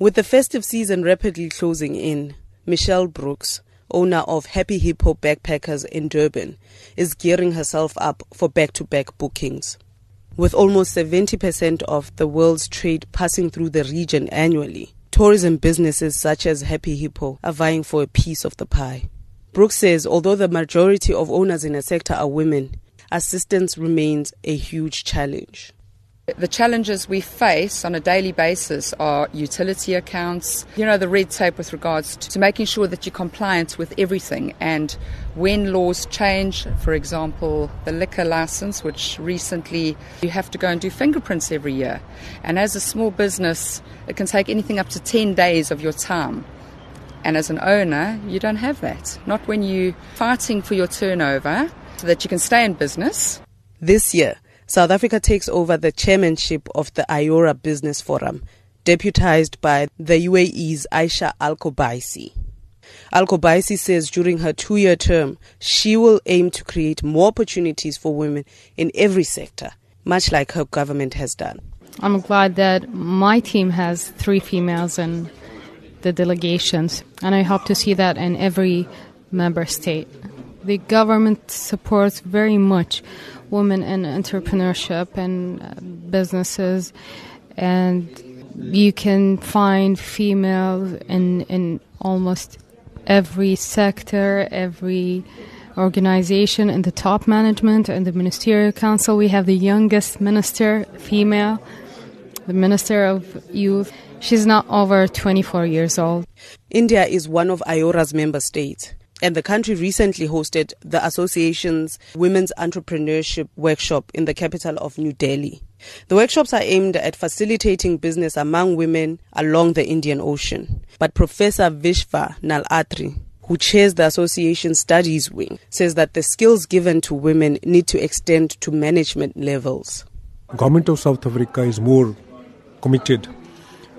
With the festive season rapidly closing in, Michelle Brooks, owner of Happy Hippo Backpackers in Durban, is gearing herself up for back to back bookings. With almost 70% of the world's trade passing through the region annually, tourism businesses such as Happy Hippo are vying for a piece of the pie. Brooks says although the majority of owners in the sector are women, assistance remains a huge challenge. The challenges we face on a daily basis are utility accounts, you know, the red tape with regards to making sure that you're compliant with everything. And when laws change, for example, the liquor license, which recently you have to go and do fingerprints every year. And as a small business, it can take anything up to 10 days of your time. And as an owner, you don't have that. Not when you're fighting for your turnover so that you can stay in business. This year, South Africa takes over the chairmanship of the IORA Business Forum, deputized by the UAE's Aisha Al Kobaisi. Al Kobaisi says during her two year term, she will aim to create more opportunities for women in every sector, much like her government has done. I'm glad that my team has three females in the delegations, and I hope to see that in every member state. The government supports very much women in entrepreneurship and uh, businesses, and you can find females in in almost every sector, every organization in the top management and the ministerial council. We have the youngest minister, female, the minister of youth. She's not over 24 years old. India is one of IORA's member states and the country recently hosted the association's Women's Entrepreneurship Workshop in the capital of New Delhi. The workshops are aimed at facilitating business among women along the Indian Ocean. But Professor Vishva Nath Attri, who chairs the association's studies wing, says that the skills given to women need to extend to management levels. Government of South Africa is more committed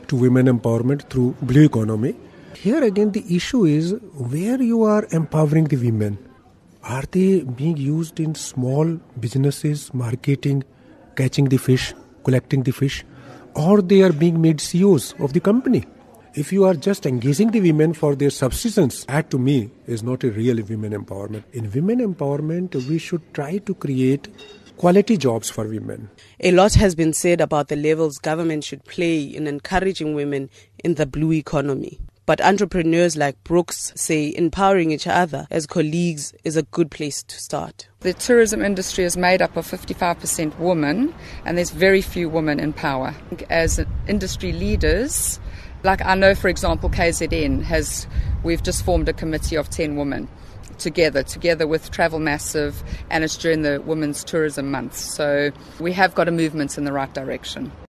to women empowerment through blue economy here again, the issue is where you are empowering the women. Are they being used in small businesses, marketing, catching the fish, collecting the fish, or they are being made CEOs of the company? If you are just engaging the women for their subsistence, that to me is not a real women empowerment. In women empowerment, we should try to create quality jobs for women. A lot has been said about the levels government should play in encouraging women in the blue economy. But entrepreneurs like Brooks say empowering each other as colleagues is a good place to start. The tourism industry is made up of 55% women, and there's very few women in power. As industry leaders, like I know, for example, KZN has, we've just formed a committee of 10 women together, together with Travel Massive, and it's during the Women's Tourism Month. So we have got a movement in the right direction.